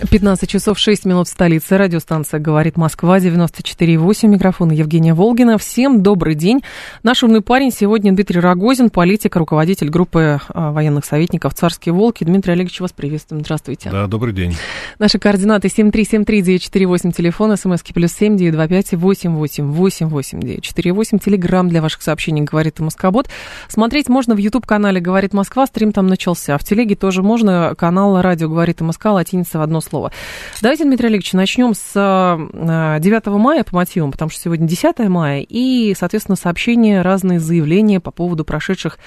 15 часов 6 минут в столице. Радиостанция «Говорит Москва», 94,8. Микрофон Евгения Волгина. Всем добрый день. Наш умный парень сегодня Дмитрий Рогозин, политик, руководитель группы а, военных советников «Царские волки». Дмитрий Олегович, вас приветствуем. Здравствуйте. Да, добрый день. Наши координаты 7373948, телефон, смски плюс 7925 88 88 948, телеграмм для ваших сообщений «Говорит Москобот». Смотреть можно в YouTube-канале «Говорит Москва», стрим там начался. В телеге тоже можно, канал «Радио Говорит Москва», латиница в одно слово. Давайте, Дмитрий Олегович, начнем с 9 э, мая по мотивам, потому что сегодня 10 мая, и, соответственно, сообщения, разные заявления по поводу прошедших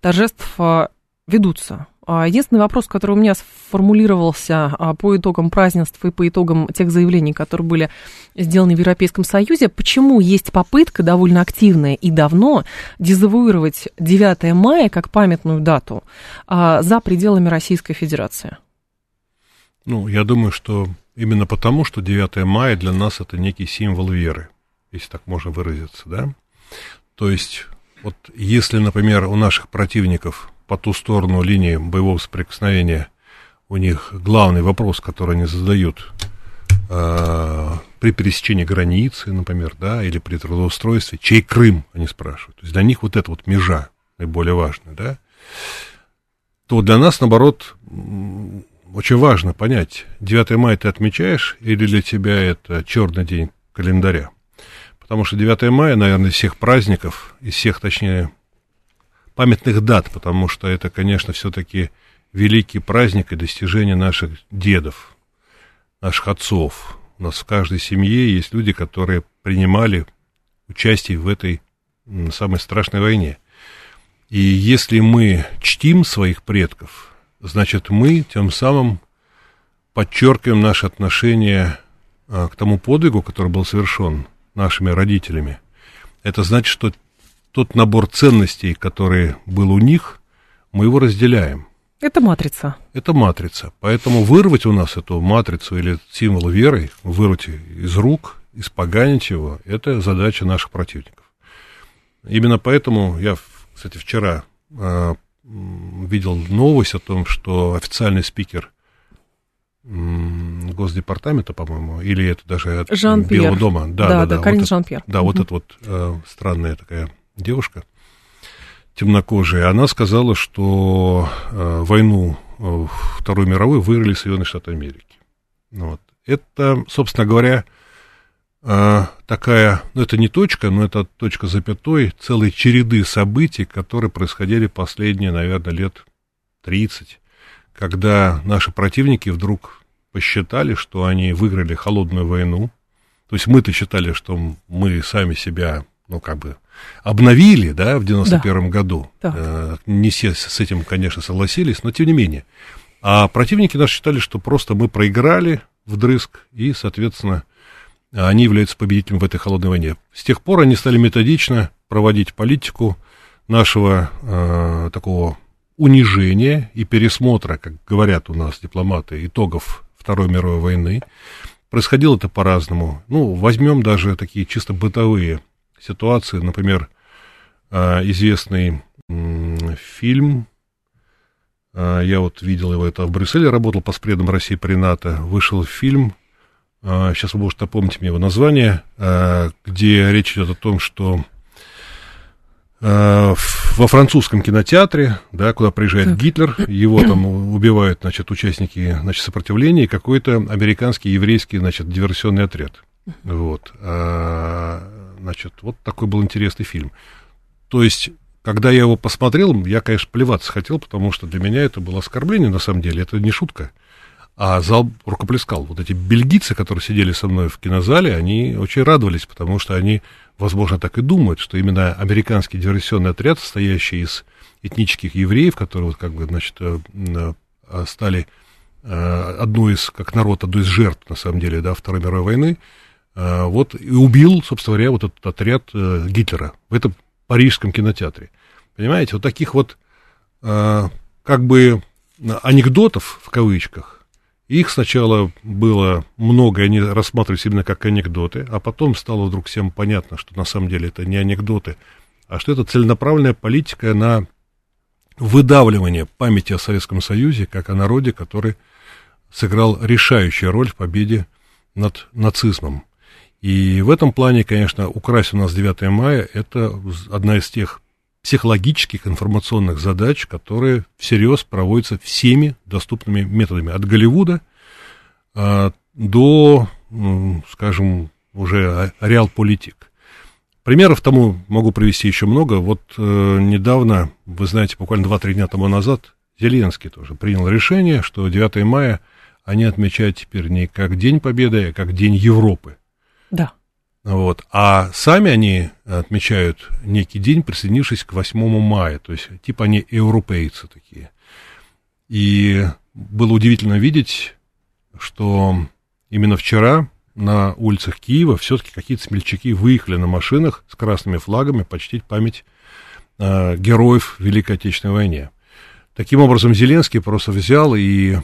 торжеств э, ведутся. А единственный вопрос, который у меня сформулировался а, по итогам празднеств и по итогам тех заявлений, которые были сделаны в Европейском Союзе, почему есть попытка довольно активная и давно дезавуировать 9 мая как памятную дату а, за пределами Российской Федерации? Ну, я думаю, что именно потому, что 9 мая для нас это некий символ веры, если так можно выразиться, да? То есть, вот если, например, у наших противников по ту сторону линии боевого соприкосновения у них главный вопрос, который они задают э, при пересечении границы, например, да, или при трудоустройстве, чей Крым, они спрашивают. То есть для них вот эта вот межа наиболее важная, да, то для нас, наоборот, очень важно понять, 9 мая ты отмечаешь, или для тебя это черный день календаря? Потому что 9 мая, наверное, из всех праздников, из всех, точнее, памятных дат, потому что это, конечно, все-таки великий праздник и достижение наших дедов, наших отцов. У нас в каждой семье есть люди, которые принимали участие в этой самой страшной войне. И если мы чтим своих предков, значит, мы тем самым подчеркиваем наше отношение а, к тому подвигу, который был совершен нашими родителями. Это значит, что тот набор ценностей, который был у них, мы его разделяем. Это матрица. Это матрица. Поэтому вырвать у нас эту матрицу или символ веры, вырвать из рук, испоганить его, это задача наших противников. Именно поэтому я, кстати, вчера э, видел новость о том, что официальный спикер Госдепартамента, по-моему, или это даже от Жан Белого дома. Да, да, да, да Карин вот Жан-Пьер. Да, угу. вот эта вот э, странная такая девушка, темнокожая, она сказала, что э, войну э, Вторую мировую выиграли Соединенные Штаты Америки. Вот. Это, собственно говоря, а, такая, ну это не точка, но это точка запятой целой череды событий, которые происходили последние, наверное, лет 30, когда наши противники вдруг посчитали, что они выиграли холодную войну. То есть мы-то считали, что мы сами себя, ну, как бы, обновили, да, в 91 да. году. Да. Э, не все с этим, конечно, согласились, но тем не менее. А противники наши считали, что просто мы проиграли вдрызг, и, соответственно, они являются победителями в этой холодной войне. С тех пор они стали методично проводить политику нашего э, такого унижения и пересмотра, как говорят у нас дипломаты, итогов Второй мировой войны. Происходило это по-разному. Ну, возьмем даже такие чисто бытовые ситуации. Например, э, известный э, фильм, я вот видел его, это в Брюсселе работал по спредам России при НАТО, вышел фильм сейчас а, вы можете напомнить мне его название, а, где речь идет о том, что а, во французском кинотеатре, да, куда приезжает так. Гитлер, его там убивают, значит, участники, значит, сопротивления, и какой-то американский еврейский, значит, диверсионный отряд. Вот. Значит, вот такой был интересный фильм. То есть, когда я его посмотрел, я, конечно, плеваться хотел, потому что для меня это было оскорбление, на самом деле, это не шутка а зал рукоплескал. Вот эти бельгийцы, которые сидели со мной в кинозале, они очень радовались, потому что они, возможно, так и думают, что именно американский диверсионный отряд, состоящий из этнических евреев, которые вот как бы, значит, э, э, стали э, одной из, как народ, одной из жертв, на самом деле, да, Второй мировой войны, вот, и убил, собственно говоря, вот этот отряд Гитлера в этом парижском кинотеатре. Понимаете, вот таких вот, как бы, анекдотов, в кавычках, их сначала было много, они рассматривались именно как анекдоты, а потом стало вдруг всем понятно, что на самом деле это не анекдоты, а что это целенаправленная политика на выдавливание памяти о Советском Союзе, как о народе, который сыграл решающую роль в победе над нацизмом. И в этом плане, конечно, украсть у нас 9 мая – это одна из тех психологических информационных задач, которые всерьез проводятся всеми доступными методами. От Голливуда а, до, скажем, уже реал-политик. Примеров тому могу привести еще много. Вот э, недавно, вы знаете, буквально 2-3 дня тому назад, Зеленский тоже принял решение, что 9 мая они отмечают теперь не как День Победы, а как День Европы. Да. Вот. А сами они отмечают некий день, присоединившись к 8 мая. То есть, типа они европейцы такие. И было удивительно видеть, что именно вчера на улицах Киева все-таки какие-то смельчаки выехали на машинах с красными флагами почтить память э, героев Великой Отечественной войне. Таким образом, Зеленский просто взял и э,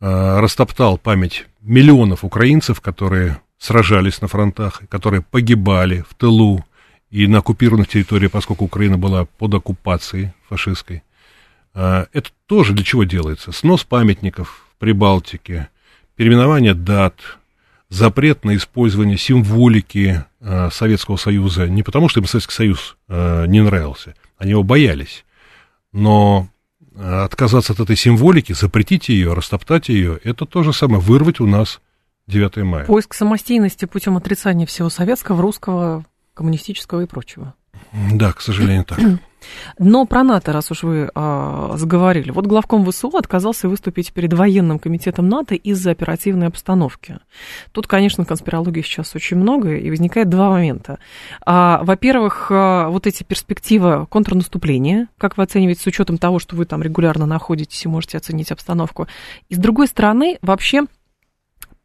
растоптал память миллионов украинцев, которые сражались на фронтах, которые погибали в тылу и на оккупированных территориях, поскольку Украина была под оккупацией фашистской. Э, это тоже для чего делается? Снос памятников в Прибалтике, переименование дат, запрет на использование символики э, Советского Союза не потому, что им Советский Союз э, не нравился, они его боялись, но отказаться от этой символики, запретить ее, растоптать ее, это то же самое, вырвать у нас 9 мая. Поиск самостийности путем отрицания всего советского, русского, коммунистического и прочего. Да, к сожалению, так. Но про НАТО, раз уж вы а, заговорили. Вот главком ВСУ отказался выступить перед военным комитетом НАТО из-за оперативной обстановки. Тут, конечно, конспирологии сейчас очень много, и возникает два момента. А, во-первых, а, вот эти перспективы контрнаступления, как вы оцениваете с учетом того, что вы там регулярно находитесь и можете оценить обстановку. И с другой стороны, вообще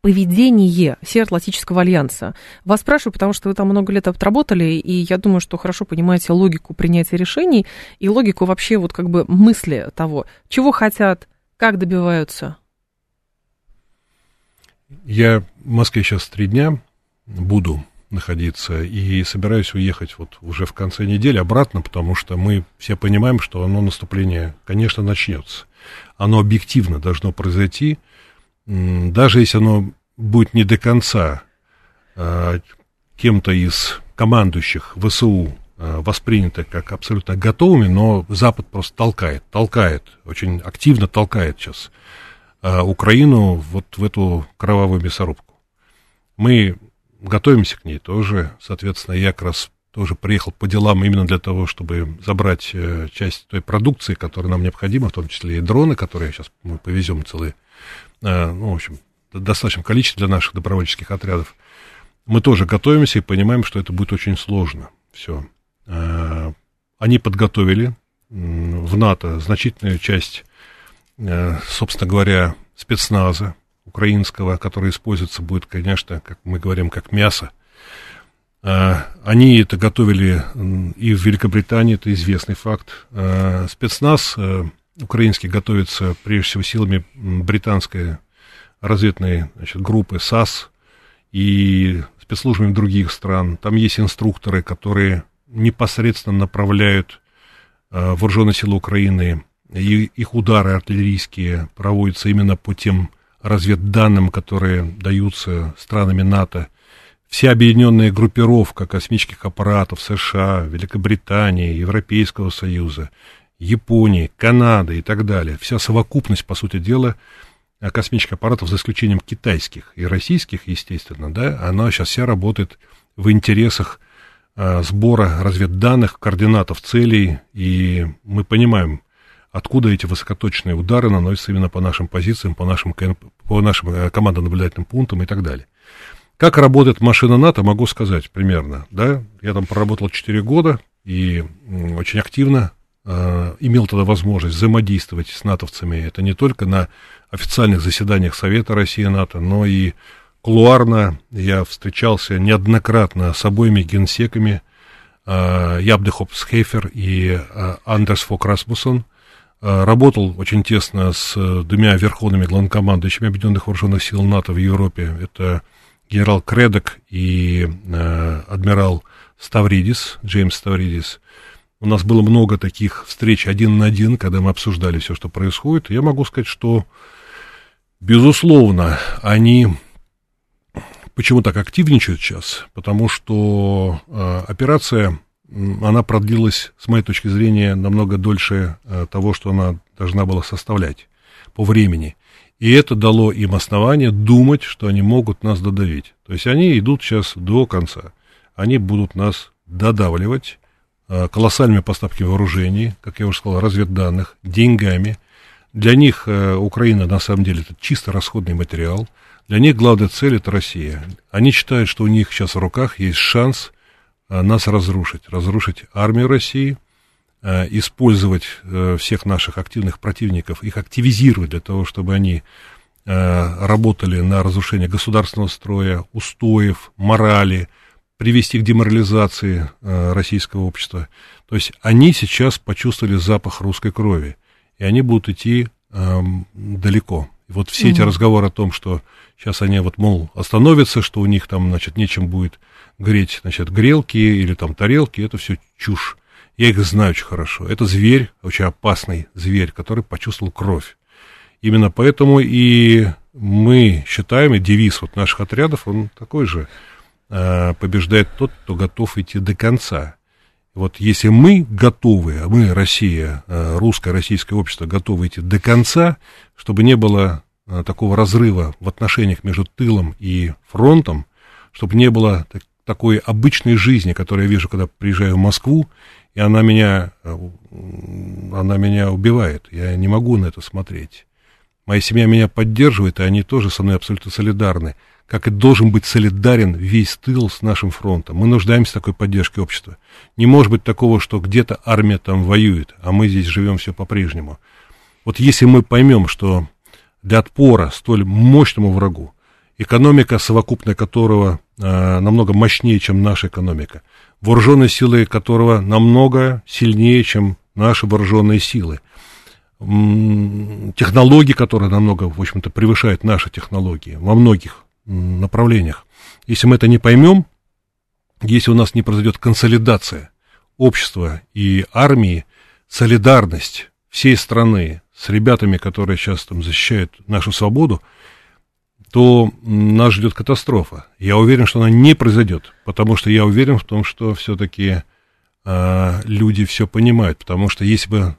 поведение Североатлантического альянса. Вас спрашиваю, потому что вы там много лет отработали, и я думаю, что хорошо понимаете логику принятия решений и логику вообще вот как бы мысли того, чего хотят, как добиваются. Я в Москве сейчас три дня буду находиться и собираюсь уехать вот уже в конце недели обратно, потому что мы все понимаем, что оно наступление, конечно, начнется. Оно объективно должно произойти, даже если оно будет не до конца а, кем-то из командующих ВСУ а, воспринято как абсолютно готовыми, но Запад просто толкает, толкает, очень активно толкает сейчас а, Украину вот в эту кровавую мясорубку. Мы готовимся к ней тоже, соответственно, я как раз тоже приехал по делам именно для того, чтобы забрать э, часть той продукции, которая нам необходима, в том числе и дроны, которые сейчас мы повезем целые ну, в общем, достаточном количестве для наших добровольческих отрядов, мы тоже готовимся и понимаем, что это будет очень сложно. Все. Э, они подготовили в НАТО значительную часть, э, собственно говоря, спецназа украинского, который используется будет, конечно, как мы говорим, как мясо. Они это готовили и в Великобритании, это известный факт. Спецназ украинский готовится прежде всего силами британской разведной значит, группы САС и спецслужбами других стран. Там есть инструкторы, которые непосредственно направляют э, вооруженные силы Украины, и их удары артиллерийские проводятся именно по тем разведданным, которые даются странами НАТО. Вся объединенная группировка космических аппаратов США, Великобритании, Европейского Союза – Японии, Канады и так далее. Вся совокупность, по сути дела, э, космических аппаратов, за исключением китайских и российских, естественно, да, она сейчас вся работает в интересах а, сбора разведданных, координатов целей, и мы понимаем, откуда эти высокоточные удары наносятся именно по нашим позициям, по нашим, по нашим э, командно-наблюдательным пунктам и так далее. Как работает машина НАТО, могу сказать примерно, да, я там проработал 4 года и очень активно Э, имел тогда возможность взаимодействовать с натовцами. Это не только на официальных заседаниях Совета России и НАТО, но и кулуарно я встречался неоднократно с обоими генсеками, э, Ябдехоп Схейфер и э, Андерс Фок Расмусон. Э, работал очень тесно с двумя верховными главнокомандующими Объединенных Вооруженных Сил НАТО в Европе. Это генерал Кредок и адмирал Ставридис, Джеймс Ставридис. У нас было много таких встреч один на один, когда мы обсуждали все, что происходит. Я могу сказать, что, безусловно, они почему так активничают сейчас? Потому что э, операция, она продлилась, с моей точки зрения, намного дольше э, того, что она должна была составлять по времени. И это дало им основание думать, что они могут нас додавить. То есть они идут сейчас до конца. Они будут нас додавливать колоссальными поставками вооружений, как я уже сказал, разведданных, деньгами. Для них э, Украина, на самом деле, это чисто расходный материал – для них главная цель – это Россия. Они считают, что у них сейчас в руках есть шанс а, нас разрушить, разрушить армию России, использовать э, всех наших активных противников, их активизировать для того, чтобы они работали на разрушение государственного строя, устоев, морали, привести к деморализации российского общества. То есть они сейчас почувствовали запах русской крови, и они будут идти далеко. Вот все угу. эти разговоры о том, что сейчас они вот, мол, остановятся, что у них там, значит, нечем будет греть, значит, грелки или там тарелки, это все чушь. Я их знаю очень хорошо. Это зверь, очень опасный зверь, который почувствовал кровь. Именно поэтому и мы считаем, и девиз вот наших отрядов, он такой же, побеждает тот, кто готов идти до конца. Вот если мы готовы, а мы, Россия, э, русское, российское общество, готовы идти до конца, чтобы не было э, такого разрыва в отношениях между тылом и фронтом, чтобы не было такой обычной жизни, которую я вижу, когда приезжаю в Москву, и она меня, э, она меня убивает. Я не могу на это смотреть. Моя семья меня поддерживает, и они тоже со мной абсолютно солидарны как и должен быть солидарен весь тыл с нашим фронтом. Мы нуждаемся в такой поддержке общества. Не может быть такого, что где-то армия там воюет, а мы здесь живем все по-прежнему. Вот если мы поймем, что для отпора столь мощному врагу, экономика, совокупная которого э, намного мощнее, чем наша экономика, вооруженные силы которого намного сильнее, чем наши вооруженные силы, технологии, которые намного, в общем-то, превышают наши технологии во многих направлениях. Если мы это не поймем, если у нас не произойдет консолидация общества и армии, солидарность всей страны с ребятами, которые сейчас там защищают нашу свободу, то нас ждет катастрофа. Я уверен, что она не произойдет, потому что я уверен в том, что все-таки э, а, люди все понимают, потому что если бы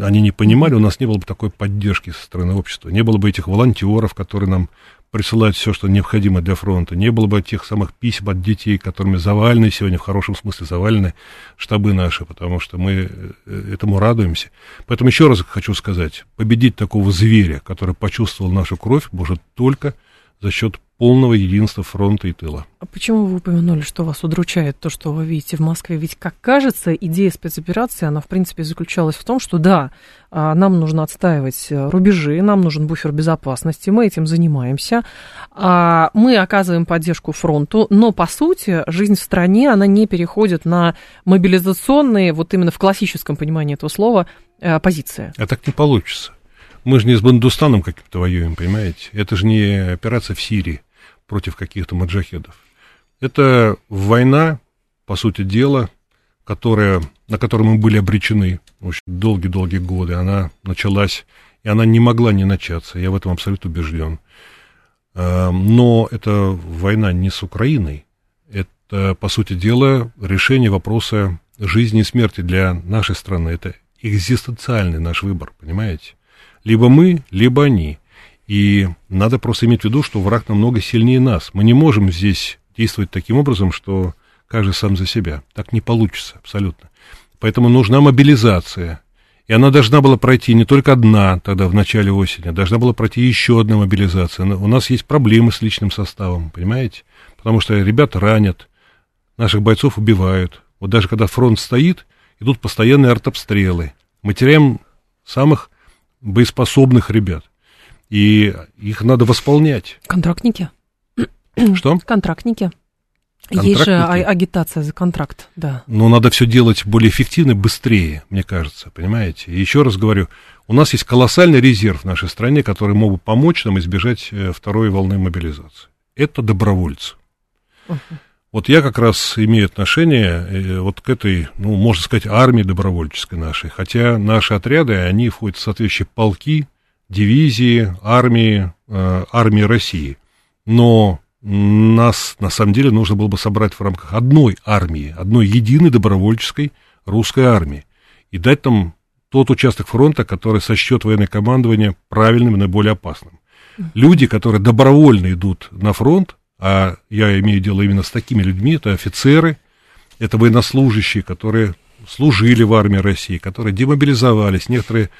они не понимали, у нас не было бы такой поддержки со стороны общества, не было бы этих волонтеров, которые нам присылать все, что необходимо для фронта. Не было бы тех самых писем от детей, которыми завалены сегодня, в хорошем смысле завалены штабы наши, потому что мы э, этому радуемся. Поэтому еще раз хочу сказать, победить такого зверя, который почувствовал нашу кровь, может только за счет полного единства фронта и тыла. А почему вы упомянули, что вас удручает то, что вы видите в Москве? Ведь, как кажется, идея спецоперации, она, в принципе, заключалась в том, что да, а, нам нужно отстаивать э, рубежи, нам нужен буфер безопасности, мы этим занимаемся, а, мы оказываем поддержку фронту, но, по сути, жизнь в стране, она не переходит на мобилизационные, вот именно в классическом понимании этого слова, э, позиции. А так не получится. Мы же не с Бандустаном каким-то воюем, понимаете? Это же не операция в Сирии против каких-то маджахедов. Это война, по сути дела, которая, на которую мы были обречены долгие-долгие годы. Она началась, и она не могла не начаться. Я в этом абсолютно убежден. А, но это война не с Украиной. Это, по сути дела, решение вопроса жизни и смерти для нашей страны. Это экзистенциальный наш выбор, понимаете? Либо мы, либо они. И надо просто иметь в виду, что враг намного сильнее нас. Мы не можем здесь действовать таким образом, что каждый сам за себя. Так не получится абсолютно. Поэтому нужна мобилизация. И она должна была пройти не только одна тогда в начале осени, а должна была пройти еще одна мобилизация. У нас есть проблемы с личным составом, понимаете? Потому что ребят ранят, наших бойцов убивают. Вот даже когда фронт стоит, идут постоянные артобстрелы. Мы теряем самых боеспособных ребят. И их надо восполнять. Контрактники? Что? Контрактники. Есть же а- агитация за контракт, да. Но надо все делать более эффективно и быстрее, мне кажется, понимаете? И еще раз говорю, у нас есть колоссальный резерв в нашей стране, который мог бы помочь нам избежать э, второй волны мобилизации. Это добровольцы. Uh-huh. Вот я как раз имею отношение э, вот к этой, ну, можно сказать, армии добровольческой нашей. Хотя наши отряды, они входят в соответствующие полки, дивизии, армии, э, армии России. Но нас, на самом деле, нужно было бы собрать в рамках одной армии, одной единой добровольческой русской армии. И дать там тот участок фронта, который сочтет военное командование правильным и наиболее опасным. Люди, которые добровольно идут на фронт, а я имею дело именно с такими людьми, это офицеры, это военнослужащие, которые служили в армии России, которые демобилизовались, некоторые,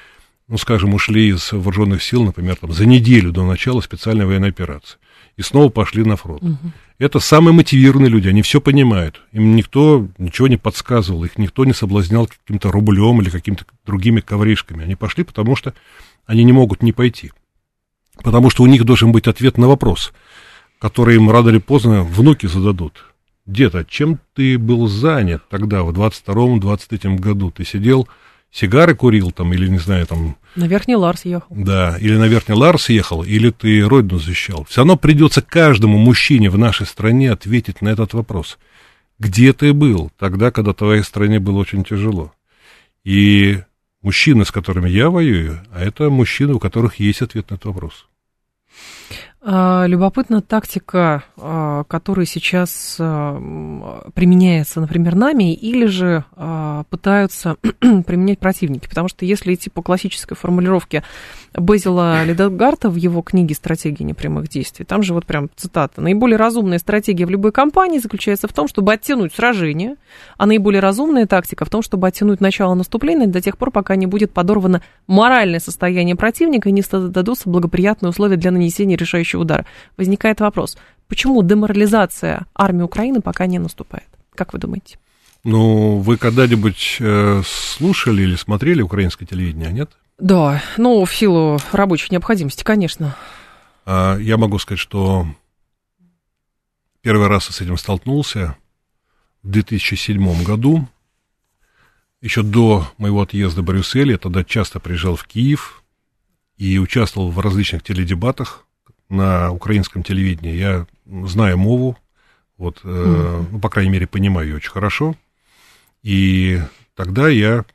ну, скажем, ушли из вооруженных сил, например, там, за неделю до начала специальной военной операции, и снова пошли на фронт. Угу. Это самые мотивированные люди, они все понимают, им никто ничего не подсказывал, их никто не соблазнял каким-то рублем или какими-то другими ковришками, они пошли, потому что они не могут не пойти, потому что у них должен быть ответ на вопрос – которые им рано или поздно внуки зададут. Дед, а чем ты был занят тогда, в 22-23 году? Ты сидел, сигары курил там, или, не знаю, там... На Верхний Ларс ехал. Да, или на Верхний Ларс ехал, или ты родину защищал. Все равно придется каждому мужчине в нашей стране ответить на этот вопрос. Где ты был тогда, когда твоей стране было очень тяжело? И мужчины, с которыми я воюю, а это мужчины, у которых есть ответ на этот вопрос. А, любопытна тактика, а, которая сейчас а, применяется, например, нами, или же пытаются применять противники. Потому что если идти по классической формулировке Безила Ледогарта в его книге «Стратегия непрямых действий», там же вот прям цитата. «Наиболее разумная стратегия в любой кампании заключается в том, чтобы оттянуть сражение, а наиболее разумная тактика в том, чтобы оттянуть начало наступления до тех пор, пока не будет подорвано моральное состояние противника и не создадутся благоприятные условия для нанесения решающего удара». Возникает вопрос, почему деморализация армии Украины пока не наступает? Как вы думаете? Ну, вы когда-нибудь э, слушали или смотрели украинское телевидение, нет? Да, ну, в силу рабочей необходимости, конечно. А, я могу сказать, что первый раз я с этим столкнулся в 2007 году, еще до моего отъезда в Брюссель, я тогда часто приезжал в Киев и участвовал в различных теледебатах на украинском телевидении. Я знаю мову, вот, э, ну, по крайней мере, понимаю ее очень хорошо. И тогда я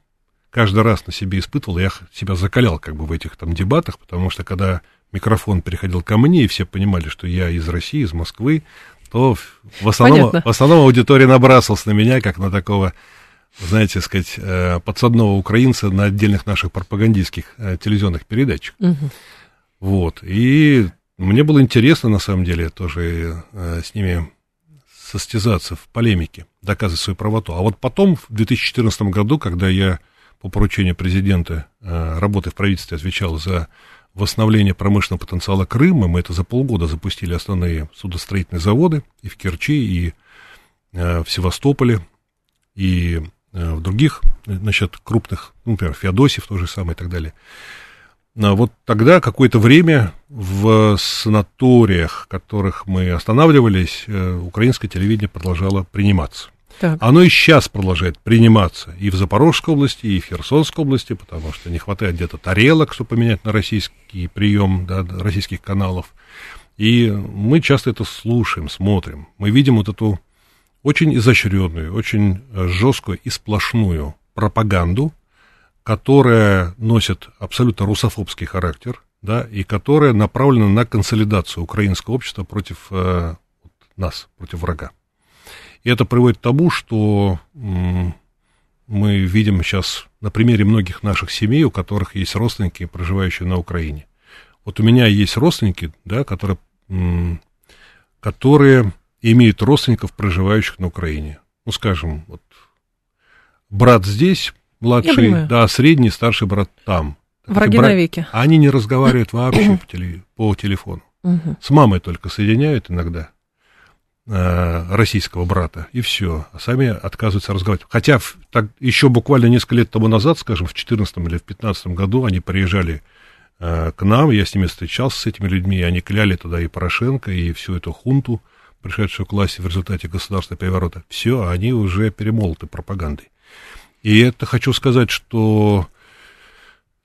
каждый раз на себе испытывал, я себя закалял как бы в этих там дебатах, потому что когда микрофон переходил ко мне, и все понимали, что я из России, из Москвы, то в основном, в основном аудитория набрасывалась на меня, как на такого, знаете, сказать, э, подсадного украинца на отдельных наших пропагандистских э, телевизионных передачах. Угу. Вот. И мне было интересно, на самом деле, тоже э, с ними состязаться в полемике, доказывать свою правоту. А вот потом, в 2014 году, когда я по поручению президента, э, работы в правительстве, отвечал за восстановление промышленного потенциала Крыма. Мы это за полгода запустили основные судостроительные заводы и в Керчи, и э, в Севастополе, и э, в других, значит, крупных, ну, например, Феодосиев тоже самое и так далее. А вот тогда какое-то время в санаториях, в которых мы останавливались, украинское телевидение продолжало приниматься. Так. Оно и сейчас продолжает приниматься и в Запорожской области, и в Херсонской области, потому что не хватает где-то тарелок, чтобы поменять на российский прием да, российских каналов. И мы часто это слушаем, смотрим. Мы видим вот эту очень изощренную, очень жесткую и сплошную пропаганду, которая носит абсолютно русофобский характер, да, и которая направлена на консолидацию украинского общества против э, нас, против врага. И это приводит к тому, что мы видим сейчас на примере многих наших семей, у которых есть родственники, проживающие на Украине. Вот у меня есть родственники, да, которые, которые имеют родственников, проживающих на Украине. Ну, скажем, вот брат здесь, младший, да, средний, старший брат там. Враги брат, навеки. Они не разговаривают вообще по, теле, по телефону. С мамой только соединяют иногда. Э, российского брата, и все, а сами отказываются разговаривать. Хотя так, еще буквально несколько лет тому назад, скажем, в 2014 или в 2015 году они приезжали э, к нам, я с ними встречался, с этими людьми, и они кляли тогда и Порошенко, и всю эту хунту, пришедшую к власти в результате государственного переворота, все, они уже перемолоты пропагандой. И это хочу сказать, что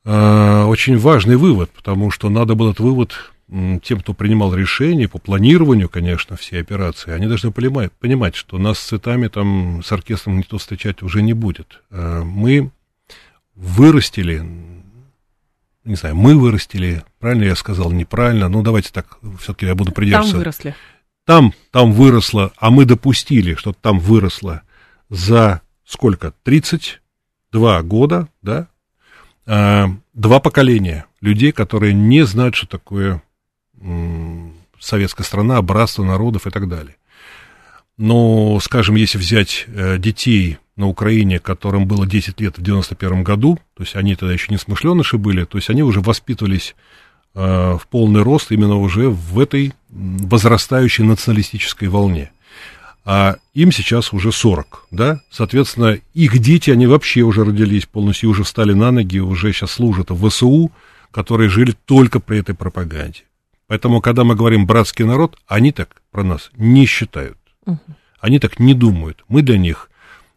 э, очень важный вывод, потому что надо был этот вывод тем, кто принимал решения по планированию, конечно, всей операции, они должны понимать, понимать, что нас с цветами там, с оркестром никто встречать уже не будет. Э, мы вырастили, не знаю, мы вырастили, правильно я сказал, неправильно, ну давайте так, все-таки я буду придерживаться. Там выросли. Там, там выросло, а мы допустили, что там выросло за сколько? 32 года, да? А, два поколения людей, которые не знают, что такое советская страна, братство народов и так далее. Но, скажем, если взять э, детей на Украине, которым было 10 лет в 91 году, то есть они тогда еще не смышленыши были, то есть они уже воспитывались э, в полный рост именно уже в этой возрастающей националистической волне. А им сейчас уже 40, да, соответственно, их дети, они вообще уже родились полностью, уже встали на ноги, уже сейчас служат в ВСУ, которые жили только при этой пропаганде. Поэтому, когда мы говорим братский народ, они так про нас не считают. Угу. Они так не думают. Мы для них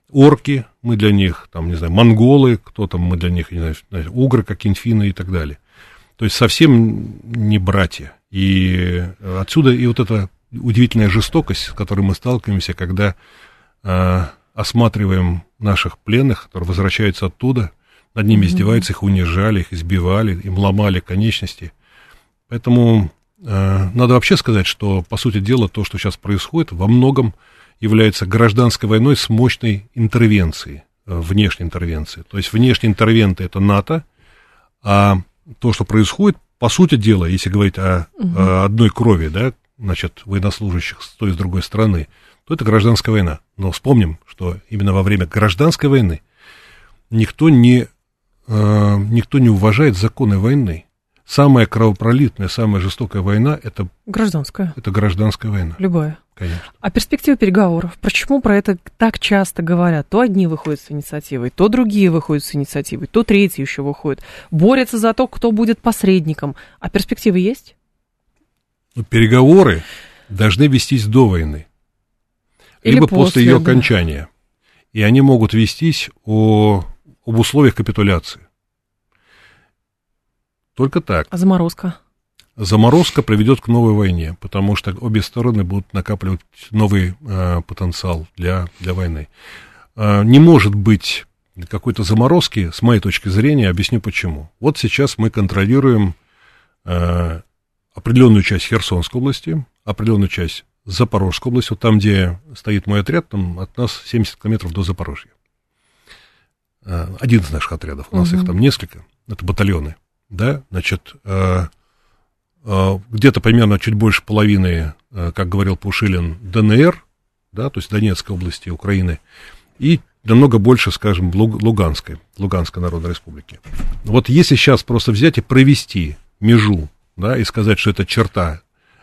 орки, мы для них, там, не знаю, монголы, кто там, мы для них, не знаю, угры, как инфины и так далее. То есть совсем не братья. И отсюда и вот эта удивительная жестокость, с которой мы сталкиваемся, когда э, осматриваем наших пленных, которые возвращаются оттуда, над ними mm-hmm. издеваются, их унижали, их избивали, им ломали конечности. Поэтому Э, надо вообще сказать, что, по сути дела, то, что сейчас происходит, во многом является гражданской войной с мощной интервенцией, э, внешней интервенцией. То есть внешняя интервенция это НАТО, а то, что происходит, по сути дела, если говорить о, угу. о одной крови, да, значит, военнослужащих с той и с другой стороны, то это гражданская война. Но вспомним, что именно во время гражданской войны никто не, э, никто не уважает законы войны самая кровопролитная, самая жестокая война это гражданская. Это гражданская война. Любая. Конечно. А перспектива переговоров? Почему про это так часто говорят? То одни выходят с инициативой, то другие выходят с инициативой, то третьи еще выходят. Борются за то, кто будет посредником. А перспективы есть? Переговоры должны вестись до войны. Или либо после, после ее да. окончания. И они могут вестись о, об условиях капитуляции. Только так. А заморозка? Заморозка приведет к новой войне, потому что обе стороны будут накапливать новый э, потенциал для, для войны. Э, не может быть какой-то заморозки, с моей точки зрения, объясню почему. Вот сейчас мы контролируем э, определенную часть Херсонской области, определенную часть Запорожской области, вот там, где стоит мой отряд, там от нас 70 километров до Запорожья. Э, один из наших отрядов, у нас угу. их там несколько, это батальоны да, значит, э, э, где-то примерно чуть больше половины, как говорил Пушилин, ДНР, да, то есть Донецкой области Украины, и намного больше, скажем, Луганской, Луганской Народной Республики. Вот если сейчас просто взять и провести межу, да, и сказать, что это черта,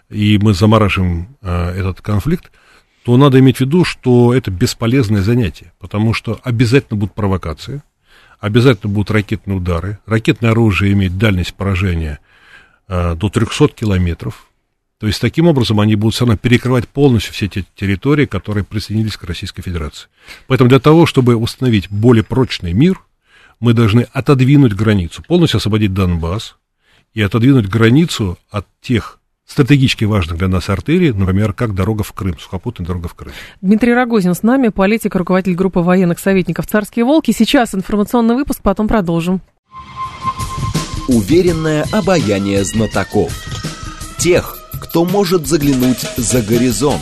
и мы замораживаем э, этот конфликт, то надо иметь в виду, что это бесполезное занятие, потому что обязательно будут провокации, обязательно будут ракетные удары. Ракетное оружие имеет дальность поражения э, до 300 километров. То есть, таким образом, они будут все равно перекрывать полностью все те территории, которые присоединились к Российской Федерации. Поэтому для того, чтобы установить более прочный мир, мы должны отодвинуть границу, полностью освободить Донбасс и отодвинуть границу от тех стратегически важных для нас артерий, например, как дорога в Крым, сухопутная дорога в Крым. Дмитрий Рогозин с нами, политик, руководитель группы военных советников «Царские волки». Сейчас информационный выпуск, потом продолжим. Уверенное обаяние знатоков. Тех, кто может заглянуть за горизонт.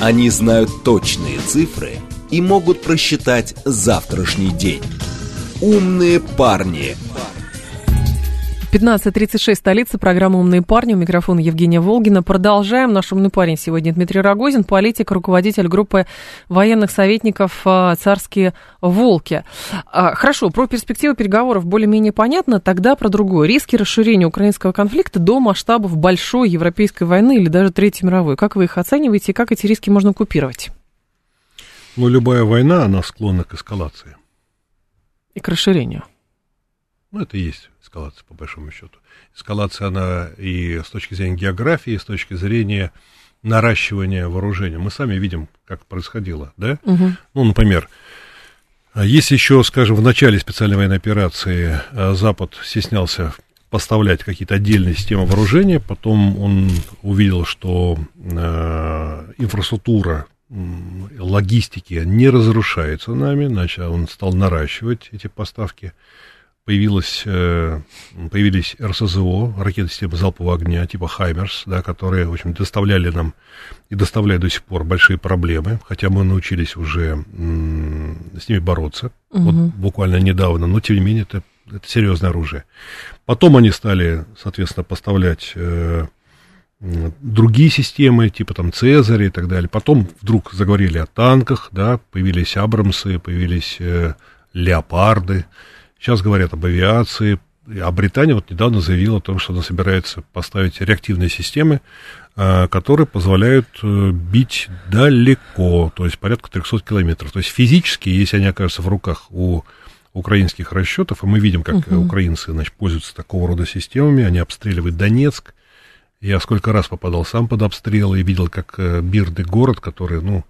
Они знают точные цифры и могут просчитать завтрашний день. Умные парни – 15.36, столица, программа «Умные парни», у микрофона Евгения Волгина. Продолжаем. Наш умный парень сегодня Дмитрий Рогозин, политик, руководитель группы военных советников а, «Царские волки». А, хорошо, про перспективы переговоров более-менее понятно, тогда про другое. Риски расширения украинского конфликта до масштабов большой европейской войны или даже Третьей мировой. Как вы их оцениваете и как эти риски можно купировать? Ну, любая война, она склонна к эскалации. И к расширению. Ну, это и есть эскалация, по большому счету. Эскалация, она и с точки зрения географии, и с точки зрения наращивания вооружения. Мы сами видим, как происходило, да? Угу. Ну, например, если еще, скажем, в начале специальной военной операции э, Запад стеснялся поставлять какие-то отдельные системы вооружения, потом он увидел, что э, инфраструктура логистики не разрушается нами, значит, он стал наращивать эти поставки появилось, э, появились РСЗО, ракеты системы залпового огня, типа «Хаймерс», да, которые, в общем, доставляли нам и доставляют до сих пор большие проблемы, хотя мы научились уже с ними бороться, угу. вот буквально недавно, но, тем не менее, это, это серьезное оружие. Потом они стали, соответственно, поставлять э, другие системы, типа там Цезарь и так далее. Потом вдруг заговорили о танках, да, появились Абрамсы, появились э, Леопарды, Сейчас говорят об авиации, а Британия вот недавно заявила о том, что она собирается поставить реактивные системы, а, которые позволяют э, бить далеко, то есть порядка 300 километров. То есть физически, если они окажутся в руках у украинских расчетов, и мы видим, как uh-huh. украинцы значит, пользуются такого рода системами, они обстреливают Донецк. Я сколько раз попадал сам под обстрелы и видел, как э, Бирды город, который, ну,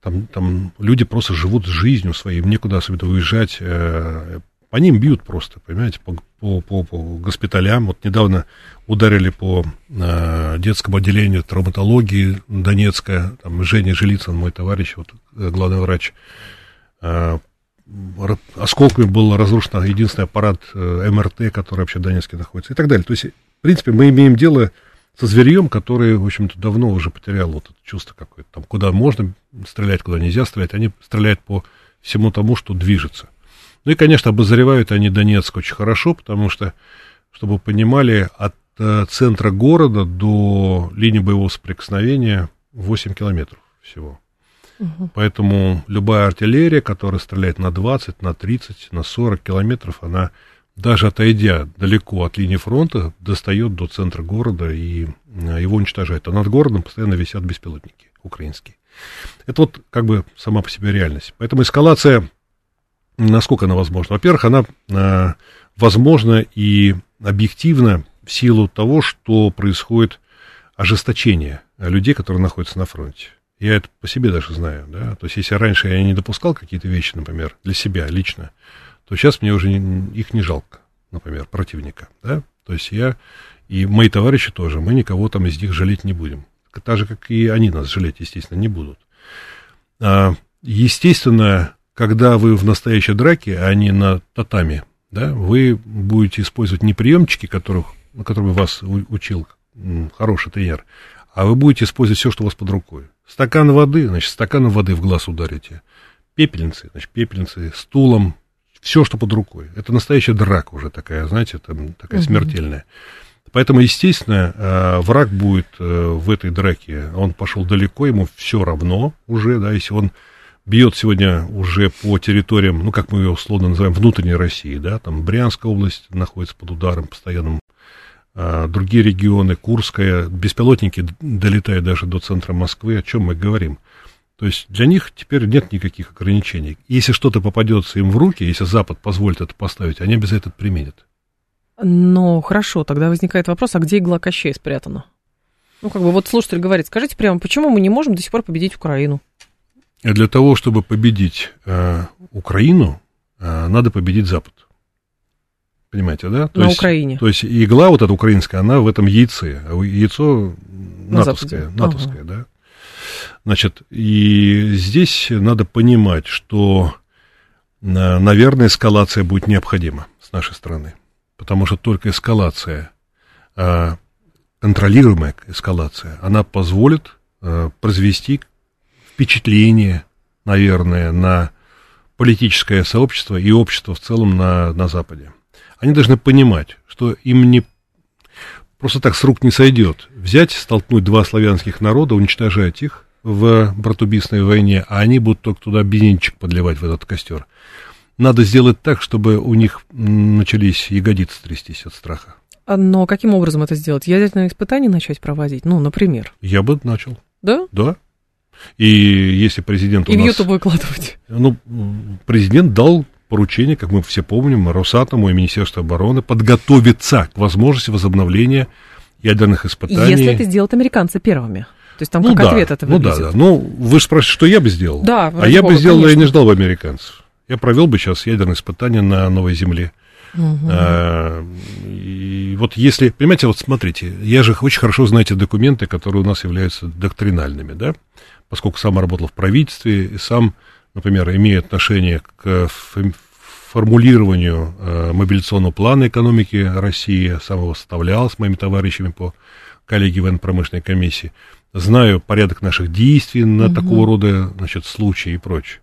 там, там люди просто живут жизнью своей, им некуда особенно уезжать, э, по ним бьют просто, понимаете, по, по, по, по госпиталям. Вот недавно ударили по э, детскому отделению травматологии Донецка, там Женя Жилицын, мой товарищ, вот, э, главный врач, э, осколками был разрушен единственный аппарат э, МРТ, который вообще в Донецке находится, и так далее. То есть, в принципе, мы имеем дело со зверьем, который, в общем-то, давно уже потерял вот это чувство какое-то, там, куда можно стрелять, куда нельзя стрелять, они стреляют по всему тому, что движется. Ну и, конечно, обозревают они Донецк очень хорошо, потому что, чтобы вы понимали, от э, центра города до линии боевого соприкосновения 8 километров всего. Угу. Поэтому любая артиллерия, которая стреляет на 20, на 30, на 40 километров, она, даже отойдя далеко от линии фронта, достает до центра города и э, его уничтожает. А над городом постоянно висят беспилотники украинские. Это вот как бы сама по себе реальность. Поэтому эскалация насколько она возможна? Во-первых, она э, возможна и объективна в силу того, что происходит ожесточение людей, которые находятся на фронте. Я это по себе даже знаю, да. То есть, если раньше я не допускал какие-то вещи, например, для себя лично, то сейчас мне уже не, их не жалко, например, противника, да. То есть я и мои товарищи тоже, мы никого там из них жалеть не будем. Так же, как и они нас жалеть, естественно, не будут. А, естественно, когда вы в настоящей драке, а не на татами, да, вы будете использовать не приемчики, которых, на которых вас учил хороший тренер, а вы будете использовать все, что у вас под рукой. Стакан воды, значит, стаканом воды в глаз ударите. Пепельницы, значит, пепельницы, стулом, все, что под рукой. Это настоящая драка уже такая, знаете, там, такая угу. смертельная. Поэтому, естественно, э, враг будет э, в этой драке, он пошел далеко, ему все равно уже, да, если он бьет сегодня уже по территориям, ну, как мы ее условно называем, внутренней России, да, там Брянская область находится под ударом постоянным, а, другие регионы, Курская, беспилотники долетают даже до центра Москвы, о чем мы говорим. То есть для них теперь нет никаких ограничений. Если что-то попадется им в руки, если Запад позволит это поставить, они обязательно это применят. Ну, хорошо, тогда возникает вопрос, а где игла Кощей спрятана? Ну, как бы вот слушатель говорит, скажите прямо, почему мы не можем до сих пор победить Украину? Для того, чтобы победить э, Украину, э, надо победить Запад. Понимаете, да? То На есть, Украине. То есть игла вот эта украинская, она в этом яйце, а яйцо натовское, На натовское, ага. да? Значит, и здесь надо понимать, что, э, наверное, эскалация будет необходима с нашей стороны. Потому что только эскалация, э, контролируемая эскалация, она позволит э, произвести впечатление, наверное, на политическое сообщество и общество в целом на, на Западе. Они должны понимать, что им не просто так с рук не сойдет взять, столкнуть два славянских народа, уничтожать их в братубийственной войне, а они будут только туда бензинчик подливать в этот костер. Надо сделать так, чтобы у них начались ягодицы трястись от страха. А, но каким образом это сделать? Ядерные испытания начать проводить? Ну, например. Я бы начал. Да? Да. И если президент И у нас... в YouTube выкладывать. Ну, президент дал поручение, как мы все помним, Росатому и Министерству обороны подготовиться к возможности возобновления ядерных испытаний. Если это сделают американцы первыми. То есть там ну, как да, ответ это Ну выглядит. да, да. Ну, вы же спрашиваете, что я бы сделал? Да, А я бы сделал, я конечно. не ждал бы американцев. Я провел бы сейчас ядерные испытания на Новой Земле. Мгм. А, И вот если, понимаете, вот смотрите, я же очень хорошо знаю эти документы, которые у нас являются доктринальными, да, поскольку сам работал в правительстве и сам, например, имею отношение к формулированию э, мобилизационного плана экономики России, сам его составлял с моими товарищами по коллеге военно-промышленной комиссии, знаю порядок наших действий на Мгм. такого рода, значит, случаи и прочее.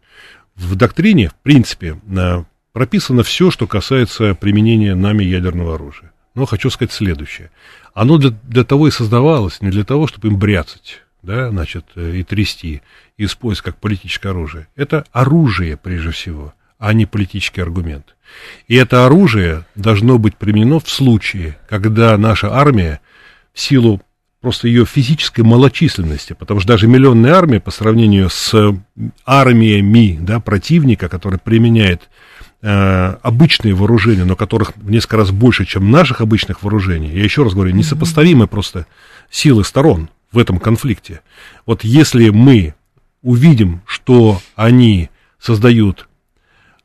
В доктрине, в принципе, на- прописано все, что касается применения нами ядерного оружия. Но хочу сказать следующее. Оно для, для того и создавалось, не для того, чтобы им бряцать, да, значит, э, и трясти, и использовать как политическое оружие. Это оружие, прежде всего, а не политический аргумент. И это оружие должно быть применено в случае, когда наша армия в силу просто ее физической малочисленности, потому что даже миллионная армия по сравнению с армиями да, противника, который применяет э, обычные вооружения, но которых в несколько раз больше, чем наших обычных вооружений, я еще раз говорю, несопоставимы просто силы сторон в этом конфликте. Вот если мы увидим, что они создают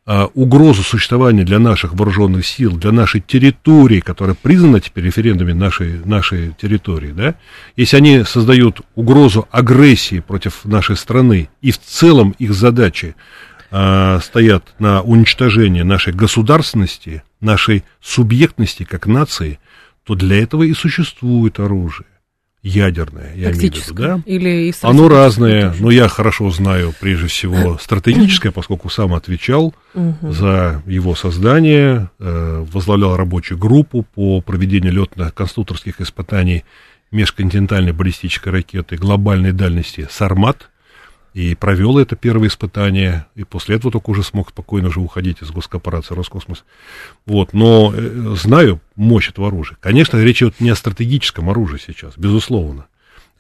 а, угрозу существования для наших вооруженных сил, для нашей территории, которая признана теперь референдумами нашей, нашей территории, да, если они создают угрозу агрессии против нашей страны, и в целом их задачи а, стоят на уничтожении нашей государственности, нашей субъектности как нации, то для этого и существует оружие ядерное, я имею в виду, да? Или и Оно разное, тоже. но я хорошо знаю прежде всего стратегическое, поскольку сам отвечал за его создание, э, возглавлял рабочую группу по проведению летно-конструкторских испытаний межконтинентальной баллистической ракеты глобальной дальности «Сармат», и провел это первое испытание, и после этого только уже смог спокойно уже уходить из госкорпорации Роскосмос. Вот, но э, знаю мощь этого оружия. Конечно, речь идет не о стратегическом оружии сейчас, безусловно.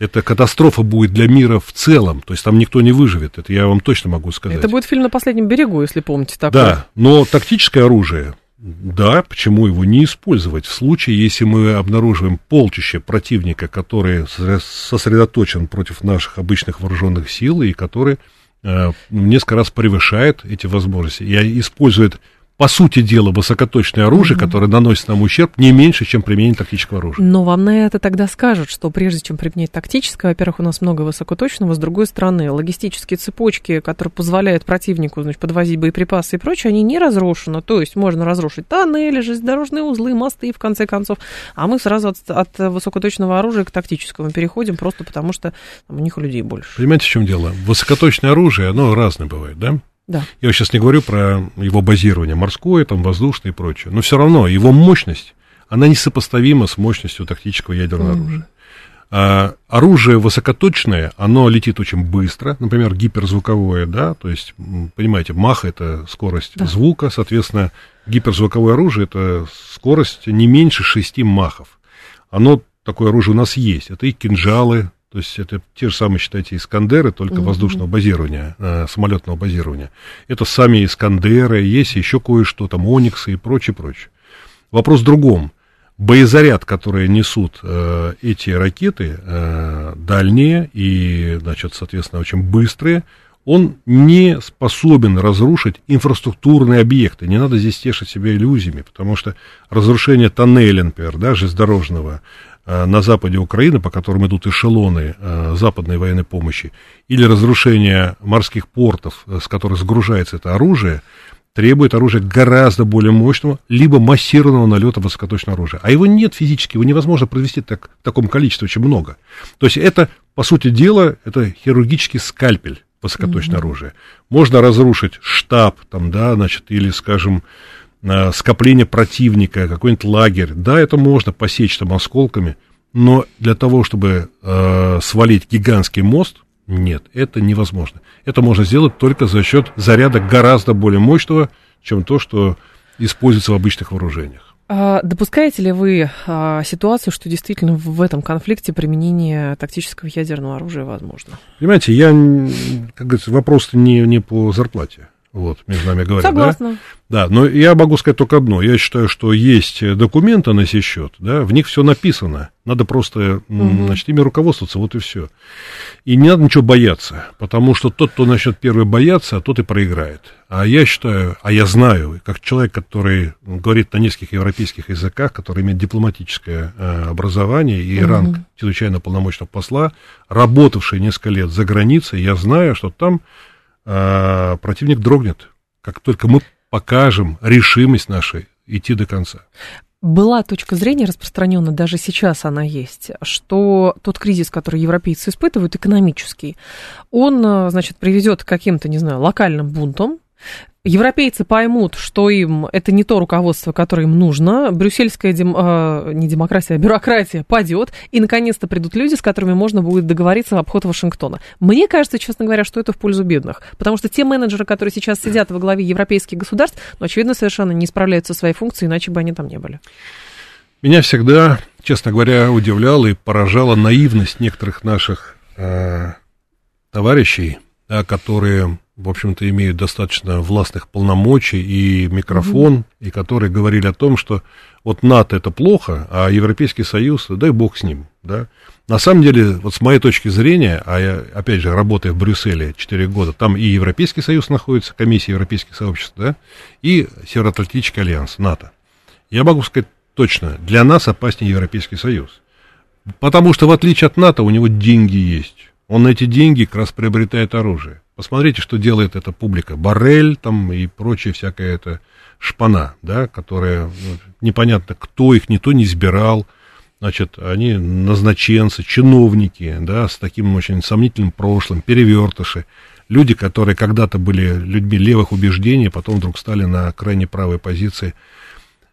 Это катастрофа будет для мира в целом, то есть там никто не выживет, это я вам точно могу сказать. Это будет фильм «На последнем берегу», если помните такой. Да, но тактическое оружие, да, почему его не использовать? В случае, если мы обнаруживаем полчище противника, который сосре- сосредоточен против наших обычных вооруженных сил и который э, несколько раз превышает эти возможности и использует, по сути дела, высокоточное оружие, которое наносит нам ущерб не меньше, чем применение тактического оружия. Но вам на это тогда скажут, что прежде чем применять тактическое, во-первых, у нас много высокоточного, с другой стороны, логистические цепочки, которые позволяют противнику значит, подвозить боеприпасы и прочее, они не разрушены. То есть можно разрушить тоннели, железнодорожные узлы, мосты, в конце концов. А мы сразу от, от высокоточного оружия к тактическому переходим, просто потому что там, у них людей больше. Понимаете, в чем дело? Высокоточное оружие, оно разное бывает, да? Да. Я сейчас не говорю про его базирование морское, там, воздушное и прочее. Но все равно его мощность, она несопоставима с мощностью тактического ядерного Мгм. оружия. А, оружие высокоточное, оно летит очень быстро, например, гиперзвуковое, да, то есть, понимаете, мах это скорость Да. звука, соответственно, гиперзвуковое оружие это скорость не меньше 6 махов. Оно, такое оружие у нас есть, это и кинжалы, то есть это те же самые, считайте, Искандеры, только Мгм. воздушного базирования, э, самолетного базирования. Это сами Искандеры, есть еще кое-что, там Ониксы и прочее, прочее. Вопрос в другом. Боезаряд, который несут э, эти ракеты, э, дальние и, значит, соответственно, очень быстрые, он не способен разрушить инфраструктурные объекты. Не надо здесь тешить себя иллюзиями, потому что разрушение тоннеля, например, да, железнодорожного на западе Украины, по которым идут эшелоны э, западной военной помощи, или разрушение морских портов, э, с которых сгружается это оружие, требует оружия гораздо более мощного, либо массированного налета высокоточного оружия. А его нет физически, его невозможно произвести так, в таком количестве очень много. То есть это, по сути дела, это хирургический скальпель высокоточное оружие. Можно разрушить штаб, там, да, значит, или, скажем, э, скопление противника, какой-нибудь лагерь. Да, это можно посечь там осколками, но для того, чтобы э, свалить гигантский мост, нет, это невозможно. Это можно сделать только за счет заряда гораздо более мощного, чем то, что используется в обычных вооружениях. А допускаете ли вы а, ситуацию, что действительно в этом конфликте применение тактического ядерного оружия возможно? Понимаете, я, как говорится, вопрос не, не по зарплате. Вот, между нами говоря. Согласна. Да? да, но я могу сказать только одно. Я считаю, что есть документы на сей счет, да, в них все написано. Надо просто, угу. значит, ими руководствоваться, вот и все. И не надо ничего бояться, потому что тот, кто начнет первый бояться, тот и проиграет. А я считаю, а я знаю, как человек, который говорит на нескольких европейских языках, который имеет дипломатическое э, образование и угу. ранг чрезвычайно полномочного посла, работавший несколько лет за границей, я знаю, что там а, противник дрогнет, как только мы покажем решимость нашей идти до конца. Была точка зрения распространена, даже сейчас она есть, что тот кризис, который европейцы испытывают, экономический, он, а, значит, приведет к каким-то, не знаю, локальным бунтам, Европейцы поймут, что им это не то руководство, которое им нужно, брюссельская дем, э, не демократия, а бюрократия падет, и наконец-то придут люди, с которыми можно будет договориться в обход Вашингтона. Мне кажется, честно говоря, что это в пользу бедных, потому что те менеджеры, которые сейчас сидят во главе европейских государств, ну, очевидно, совершенно не справляются со своей функцией, иначе бы они там не были. Меня всегда, честно говоря, удивляла и поражала наивность некоторых наших э, товарищей, да, которые в общем-то, имеют достаточно властных полномочий и микрофон, угу. и которые говорили о том, что вот НАТО это плохо, а Европейский Союз, дай бог с ним, да. На самом деле, вот с моей точки зрения, а я, опять же, работая в Брюсселе 4 года, там и Европейский Союз находится, комиссия Европейских сообществ, да, и Североатлантический альянс, НАТО. Я могу сказать точно, для нас опаснее Европейский Союз. Потому что, в отличие от НАТО, у него деньги есть. Он на эти деньги как раз приобретает оружие. Посмотрите, что делает эта публика. Барель там и прочее всякая эта шпана, да, которая ну, непонятно, кто их никто не избирал. Значит, они назначенцы, чиновники, да, с таким очень сомнительным прошлым, перевертыши. Люди, которые когда-то были людьми левых убеждений, потом вдруг стали на крайне правой позиции.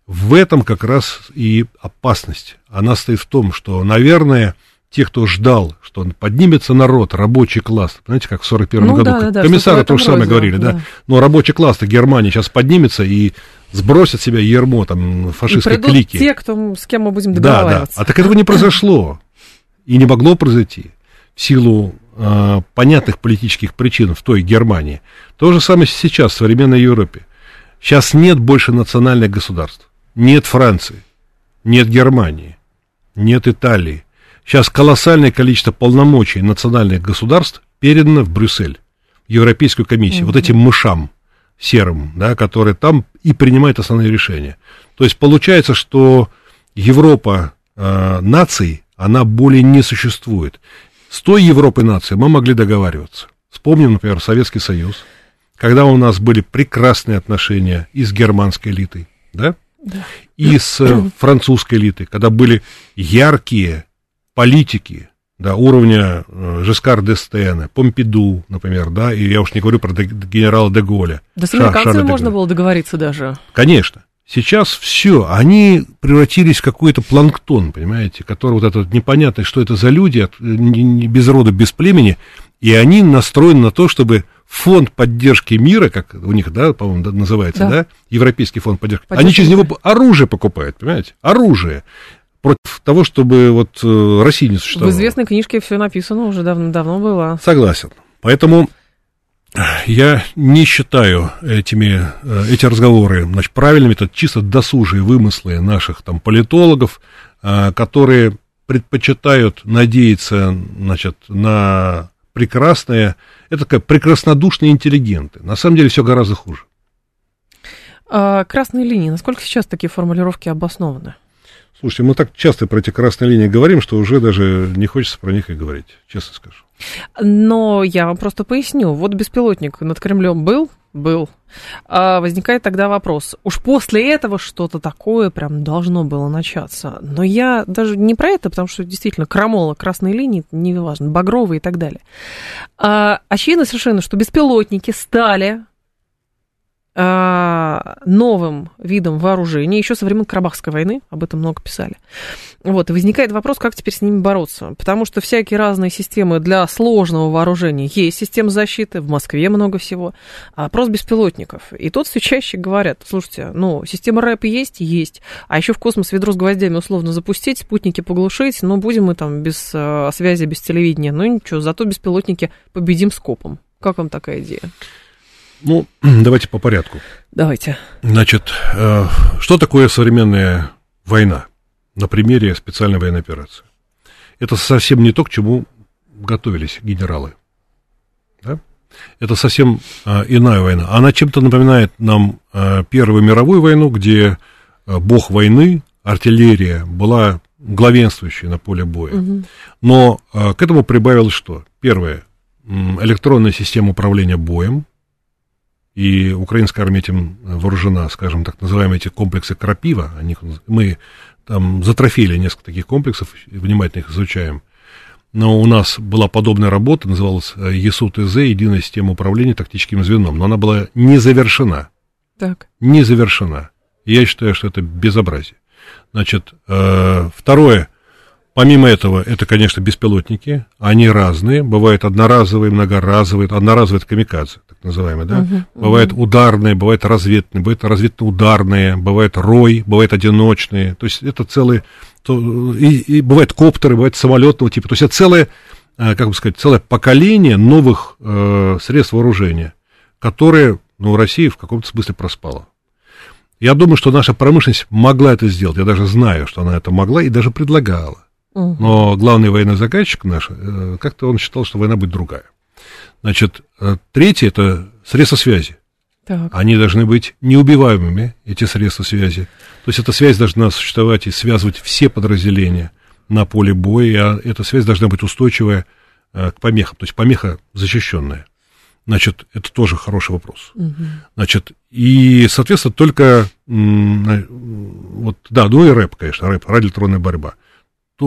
В этом как раз и опасность. Она стоит в том, что, наверное, те, кто ждал, что поднимется народ, рабочий класс, знаете, как в 41 ну, году, да, да, комиссары то же самое говорили, да, да, но рабочий класс-то Германии сейчас поднимется и сбросит себя ермо там фашистской и клики. те, кто, с кем мы будем договариваться. Да, да, а так этого не произошло и не могло произойти в силу э, понятных политических причин в той Германии. То же самое сейчас в современной Европе. Сейчас нет больше национальных государств. Нет Франции, нет Германии, нет Италии, Сейчас колоссальное количество полномочий национальных государств передано в Брюссель, в Европейскую комиссию, mm-hmm. вот этим мышам серым, да, которые там и принимают основные решения. То есть получается, что Европа э, наций, она более не существует. С той Европой нации мы могли договариваться. Вспомним, например, Советский Союз, когда у нас были прекрасные отношения и с германской элитой, да? Да. И с французской элитой, когда были яркие политики, да, уровня э, Жескар Дестена, Помпиду, например, да, и я уж не говорю про генерала де Голля. Да с американцами можно было договориться даже. Конечно. Сейчас все, они превратились в какой-то планктон, понимаете, который вот этот непонятный, что это за люди, от, не, без рода, без племени, и они настроены на то, чтобы фонд поддержки мира, как у них, да, по-моему, называется, да, да Европейский фонд поддержки, поддержки они через него оружие покупают, понимаете, оружие против того, чтобы вот э, Россия не существовала. В известной книжке все написано уже давно-давно было. Согласен. Поэтому я не считаю этими, э, эти разговоры значит, правильными, это чисто досужие вымыслы наших там политологов, э, которые предпочитают надеяться значит, на прекрасное, это как прекраснодушные интеллигенты. На самом деле все гораздо хуже. А, красные линии, насколько сейчас такие формулировки обоснованы? Слушайте, мы так часто про эти красные линии говорим, что уже даже не хочется про них и говорить, честно скажу. Но я вам просто поясню. Вот беспилотник над Кремлем был? Был. А возникает тогда вопрос. Уж после этого что-то такое прям должно было начаться. Но я даже не про это, потому что действительно крамола, красные линии, не важно, багровые и так далее. А, очевидно совершенно, что беспилотники стали новым видом вооружения, еще со времен Карабахской войны, об этом много писали. Вот, и возникает вопрос, как теперь с ними бороться, потому что всякие разные системы для сложного вооружения есть система защиты, в Москве много всего, а вопрос беспилотников. И тут все чаще говорят, слушайте, ну, система РЭП есть? Есть. А еще в космос ведро с гвоздями условно запустить, спутники поглушить, но будем мы там без э, связи, без телевидения, ну ничего, зато беспилотники победим скопом. Как вам такая идея? Ну, давайте по порядку. Давайте. Значит, э, что такое современная война на примере специальной военной операции? Это совсем не то, к чему готовились генералы. Да? Это совсем э, иная война. Она чем-то напоминает нам э, Первую мировую войну, где э, бог войны, артиллерия была главенствующей на поле боя. Угу. Но э, к этому прибавилось что? Первое, электронная система управления боем, и украинская армия этим вооружена, скажем, так называемые эти комплексы Крапива, о них мы там затрофили несколько таких комплексов, внимательно их изучаем. Но у нас была подобная работа, называлась э, ЕСУ-ТЗ, Единая система управления тактическим звеном, но она была не завершена. Так. Не завершена. Я считаю, что это безобразие. Значит, э, второе, Помимо этого, это, конечно, беспилотники. Они разные. Бывают одноразовые, многоразовые. Одноразовые это камикадзе, так называемые, да? Uh-huh, uh-huh. Бывают ударные, бывают разведные, бывают разведно-ударные, бывают рой, бывают одиночные. То есть это целые... И, и бывают коптеры, бывают самолетного типа. То есть это целое, э, как бы сказать, целое поколение новых э, средств вооружения, которые, ну, Россия в каком-то смысле проспала. Я думаю, что наша промышленность могла это сделать. Я даже знаю, что она это могла и даже предлагала. Но главный военный заказчик наш, э, как-то он считал, что война будет другая. Значит, э, третье – это средства связи. Так. Они должны быть неубиваемыми, эти средства связи. То есть эта связь должна существовать и связывать все подразделения на поле боя, а эта связь должна быть устойчивая э, к помехам, то есть помеха защищенная. Значит, это тоже хороший вопрос. Угу. Значит, и, соответственно, только, вот, да, ну и рэп, конечно, рэп, радиоэлектронная борьба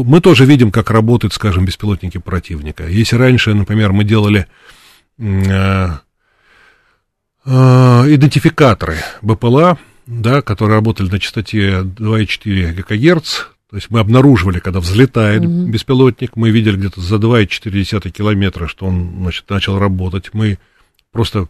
мы тоже видим, как работают, скажем, беспилотники противника. Если раньше, например, мы делали э, э, идентификаторы БПЛА, да, которые работали на частоте 2,4 ГГц, то есть мы обнаруживали, когда взлетает mm-hmm. беспилотник, мы видели где-то за 2,4 километра, что он значит, начал работать. Мы просто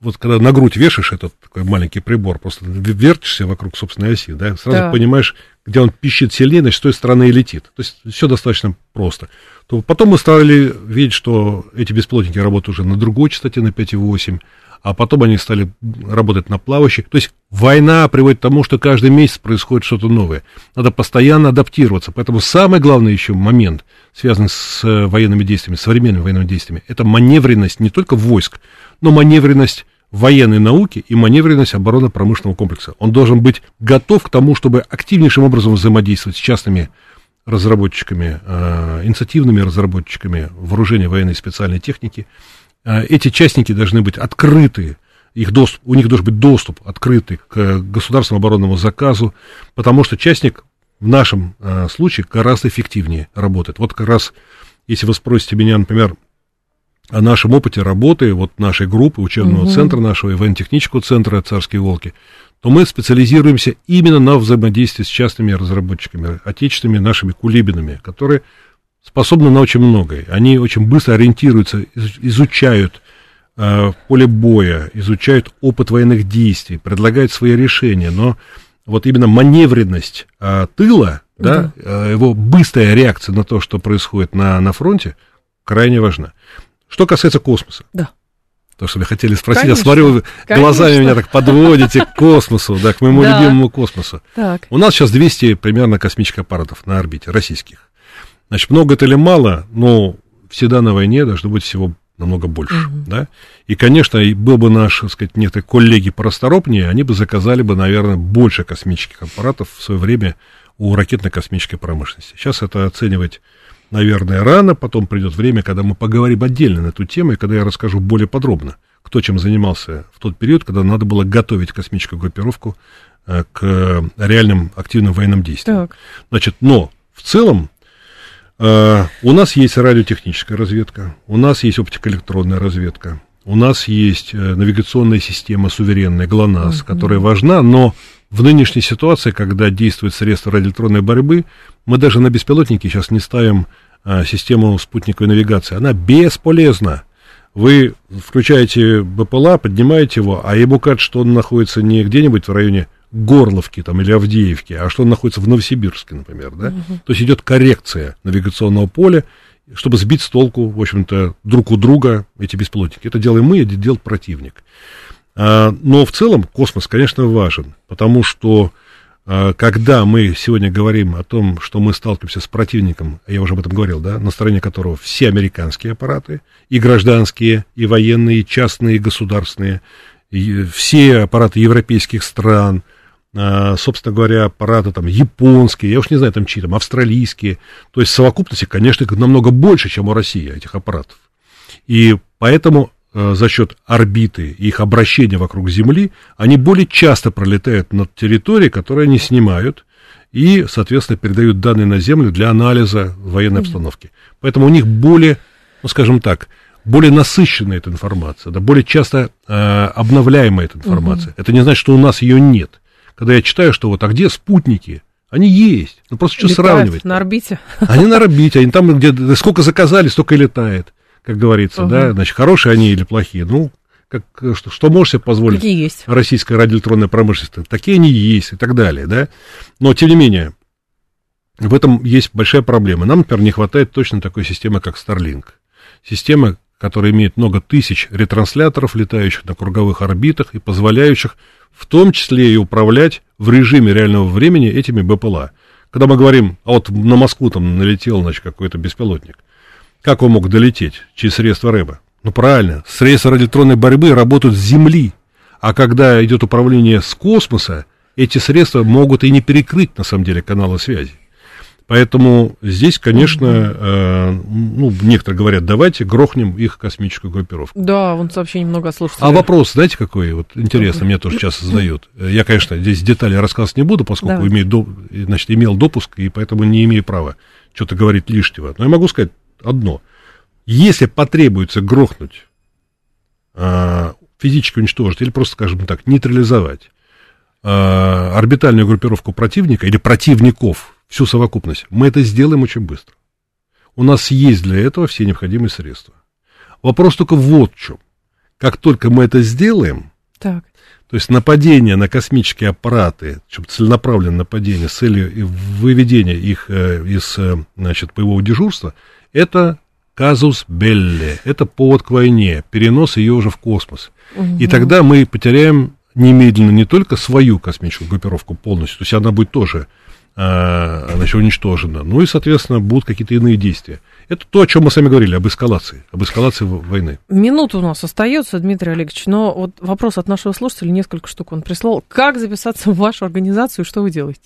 вот когда на грудь вешаешь этот такой маленький прибор, просто вертишься вокруг собственной оси, да, сразу да. понимаешь, где он пищит сильнее, значит, с той стороны и летит. То есть все достаточно просто. То потом мы стали видеть, что эти бесплотники работают уже на другой частоте, на 5,8, а потом они стали работать на плавающих. То есть война приводит к тому, что каждый месяц происходит что-то новое. Надо постоянно адаптироваться. Поэтому самый главный еще момент, связанный с э, военными действиями, современными военными действиями, это маневренность не только войск, но маневренность военной науки и маневренность оборонно-промышленного комплекса. Он должен быть готов к тому, чтобы активнейшим образом взаимодействовать с частными разработчиками, э, инициативными разработчиками вооружения военной и специальной техники. Э, эти частники должны быть открыты, их доступ, у них должен быть доступ открытый к государственному оборонному заказу, потому что частник в нашем э, случае гораздо эффективнее работает. Вот как раз, если вы спросите меня, например, о нашем опыте работы вот нашей группы, учебного угу. центра нашего, военно-технического центра «Царские волки», то мы специализируемся именно на взаимодействии с частными разработчиками, отечественными нашими кулибинами, которые способны на очень многое. Они очень быстро ориентируются, изучают э, поле боя, изучают опыт военных действий, предлагают свои решения, но вот именно маневренность э, тыла, да, да. Э, его быстрая реакция на то, что происходит на, на фронте, крайне важна. Что касается космоса. Да. То, что вы хотели спросить, конечно, я смотрю, конечно. глазами меня так подводите к космосу, да, к моему да. любимому космосу. Так. У нас сейчас 200 примерно космических аппаратов на орбите, российских. Значит, много это или мало, но всегда на войне должно быть всего намного больше, угу. да. И, конечно, был бы наш, так сказать, некоторые коллеги порасторопнее, они бы заказали бы, наверное, больше космических аппаратов в свое время у ракетно-космической промышленности. Сейчас это оценивать наверное, рано, потом придет время, когда мы поговорим отдельно на эту тему, и когда я расскажу более подробно, кто чем занимался в тот период, когда надо было готовить космическую группировку э, к реальным активным военным действиям. Так. Значит, но в целом э, у нас есть радиотехническая разведка, у нас есть оптико-электронная разведка, у нас есть э, навигационная система суверенная, ГЛОНАСС, mm-hmm. которая важна, но в нынешней ситуации, когда действуют средства радиоэлектронной борьбы, мы даже на беспилотники сейчас не ставим а, систему спутниковой навигации. Она бесполезна. Вы включаете БПЛА, поднимаете его, а ему кажется, что он находится не где-нибудь в районе Горловки там, или Авдеевки, а что он находится в Новосибирске, например. Да? Угу. То есть идет коррекция навигационного поля, чтобы сбить с толку, в общем-то, друг у друга эти беспилотники. Это делаем мы, это делает противник. А, но в целом космос, конечно, важен, потому что а, когда мы сегодня говорим о том, что мы сталкиваемся с противником, я уже об этом говорил, да, на стороне которого все американские аппараты, и гражданские, и военные, и частные, и государственные, и все аппараты европейских стран, а, собственно говоря, аппараты там японские, я уж не знаю, там чьи там, австралийские, то есть в совокупности, конечно, намного больше, чем у России этих аппаратов. И поэтому за счет орбиты и их обращения вокруг Земли, они более часто пролетают над территорией, которую они снимают, и, соответственно, передают данные на Землю для анализа военной обстановки. Поэтому у них более, ну, скажем так, более насыщенная эта информация, да, более часто э, обновляемая эта информация. Это не значит, что у нас ее нет. Когда я читаю, что вот, а где спутники? Они есть. Ну, просто что Летают сравнивать? на орбите. Они на орбите, они там, где сколько заказали, столько и летает как говорится, угу. да, значит, хорошие они или плохие, ну, как, что, что можешь себе позволить Какие есть. российская радиоэлектронная промышленность, такие они есть и так далее, да, но, тем не менее, в этом есть большая проблема. Нам, например, не хватает точно такой системы, как Starlink. Система, которая имеет много тысяч ретрансляторов, летающих на круговых орбитах и позволяющих в том числе и управлять в режиме реального времени этими БПЛА. Когда мы говорим, а вот на Москву там налетел, значит, какой-то беспилотник, как он мог долететь через средства РЭБа? Ну, правильно, средства радиоэлектронной борьбы работают с Земли, а когда идет управление с космоса, эти средства могут и не перекрыть, на самом деле, каналы связи. Поэтому здесь, конечно, э, ну, некоторые говорят, давайте грохнем их космическую группировку. Да, вон сообщение много слушателей. А вопрос, знаете, какой? Вот интересно, мне тоже часто задают. Я, конечно, здесь детали рассказывать не буду, поскольку имею, значит, имел допуск, и поэтому не имею права что-то говорить лишнего. Но я могу сказать одно. Если потребуется грохнуть, э, физически уничтожить или просто, скажем так, нейтрализовать э, орбитальную группировку противника или противников, всю совокупность, мы это сделаем очень быстро. У нас есть для этого все необходимые средства. Вопрос только вот в чем. Как только мы это сделаем, так. то есть нападение на космические аппараты, целенаправленное нападение с целью выведения их э, из значит, боевого дежурства – это казус белли, это повод к войне, перенос ее уже в космос. Угу. И тогда мы потеряем немедленно не только свою космическую группировку полностью, то есть она будет тоже э, значит, уничтожена, ну и, соответственно, будут какие-то иные действия. Это то, о чем мы с вами говорили, об эскалации, об эскалации войны. Минута у нас остается, Дмитрий Олегович, но вот вопрос от нашего слушателя, несколько штук он прислал. Как записаться в вашу организацию и что вы делаете?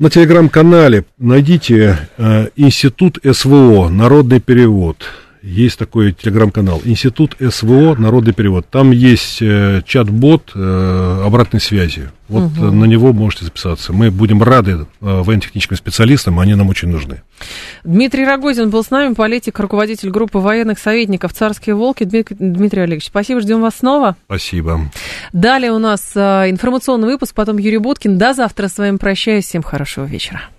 На телеграм-канале найдите э, Институт СВО, народный перевод. Есть такой телеграм-канал. Институт СВО, народный перевод. Там есть э, чат-бот э, обратной связи. Вот угу. на него можете записаться. Мы будем рады э, военно-техническим специалистам, они нам очень нужны. Дмитрий Рогозин был с нами, политик, руководитель группы военных советников «Царские волки». Дмитрий Олегович, спасибо, ждем вас снова. Спасибо. Далее у нас информационный выпуск, потом Юрий Буткин. До завтра с вами прощаюсь. Всем хорошего вечера.